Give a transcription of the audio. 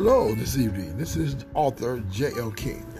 Hello, this evening. This is author J.L. King.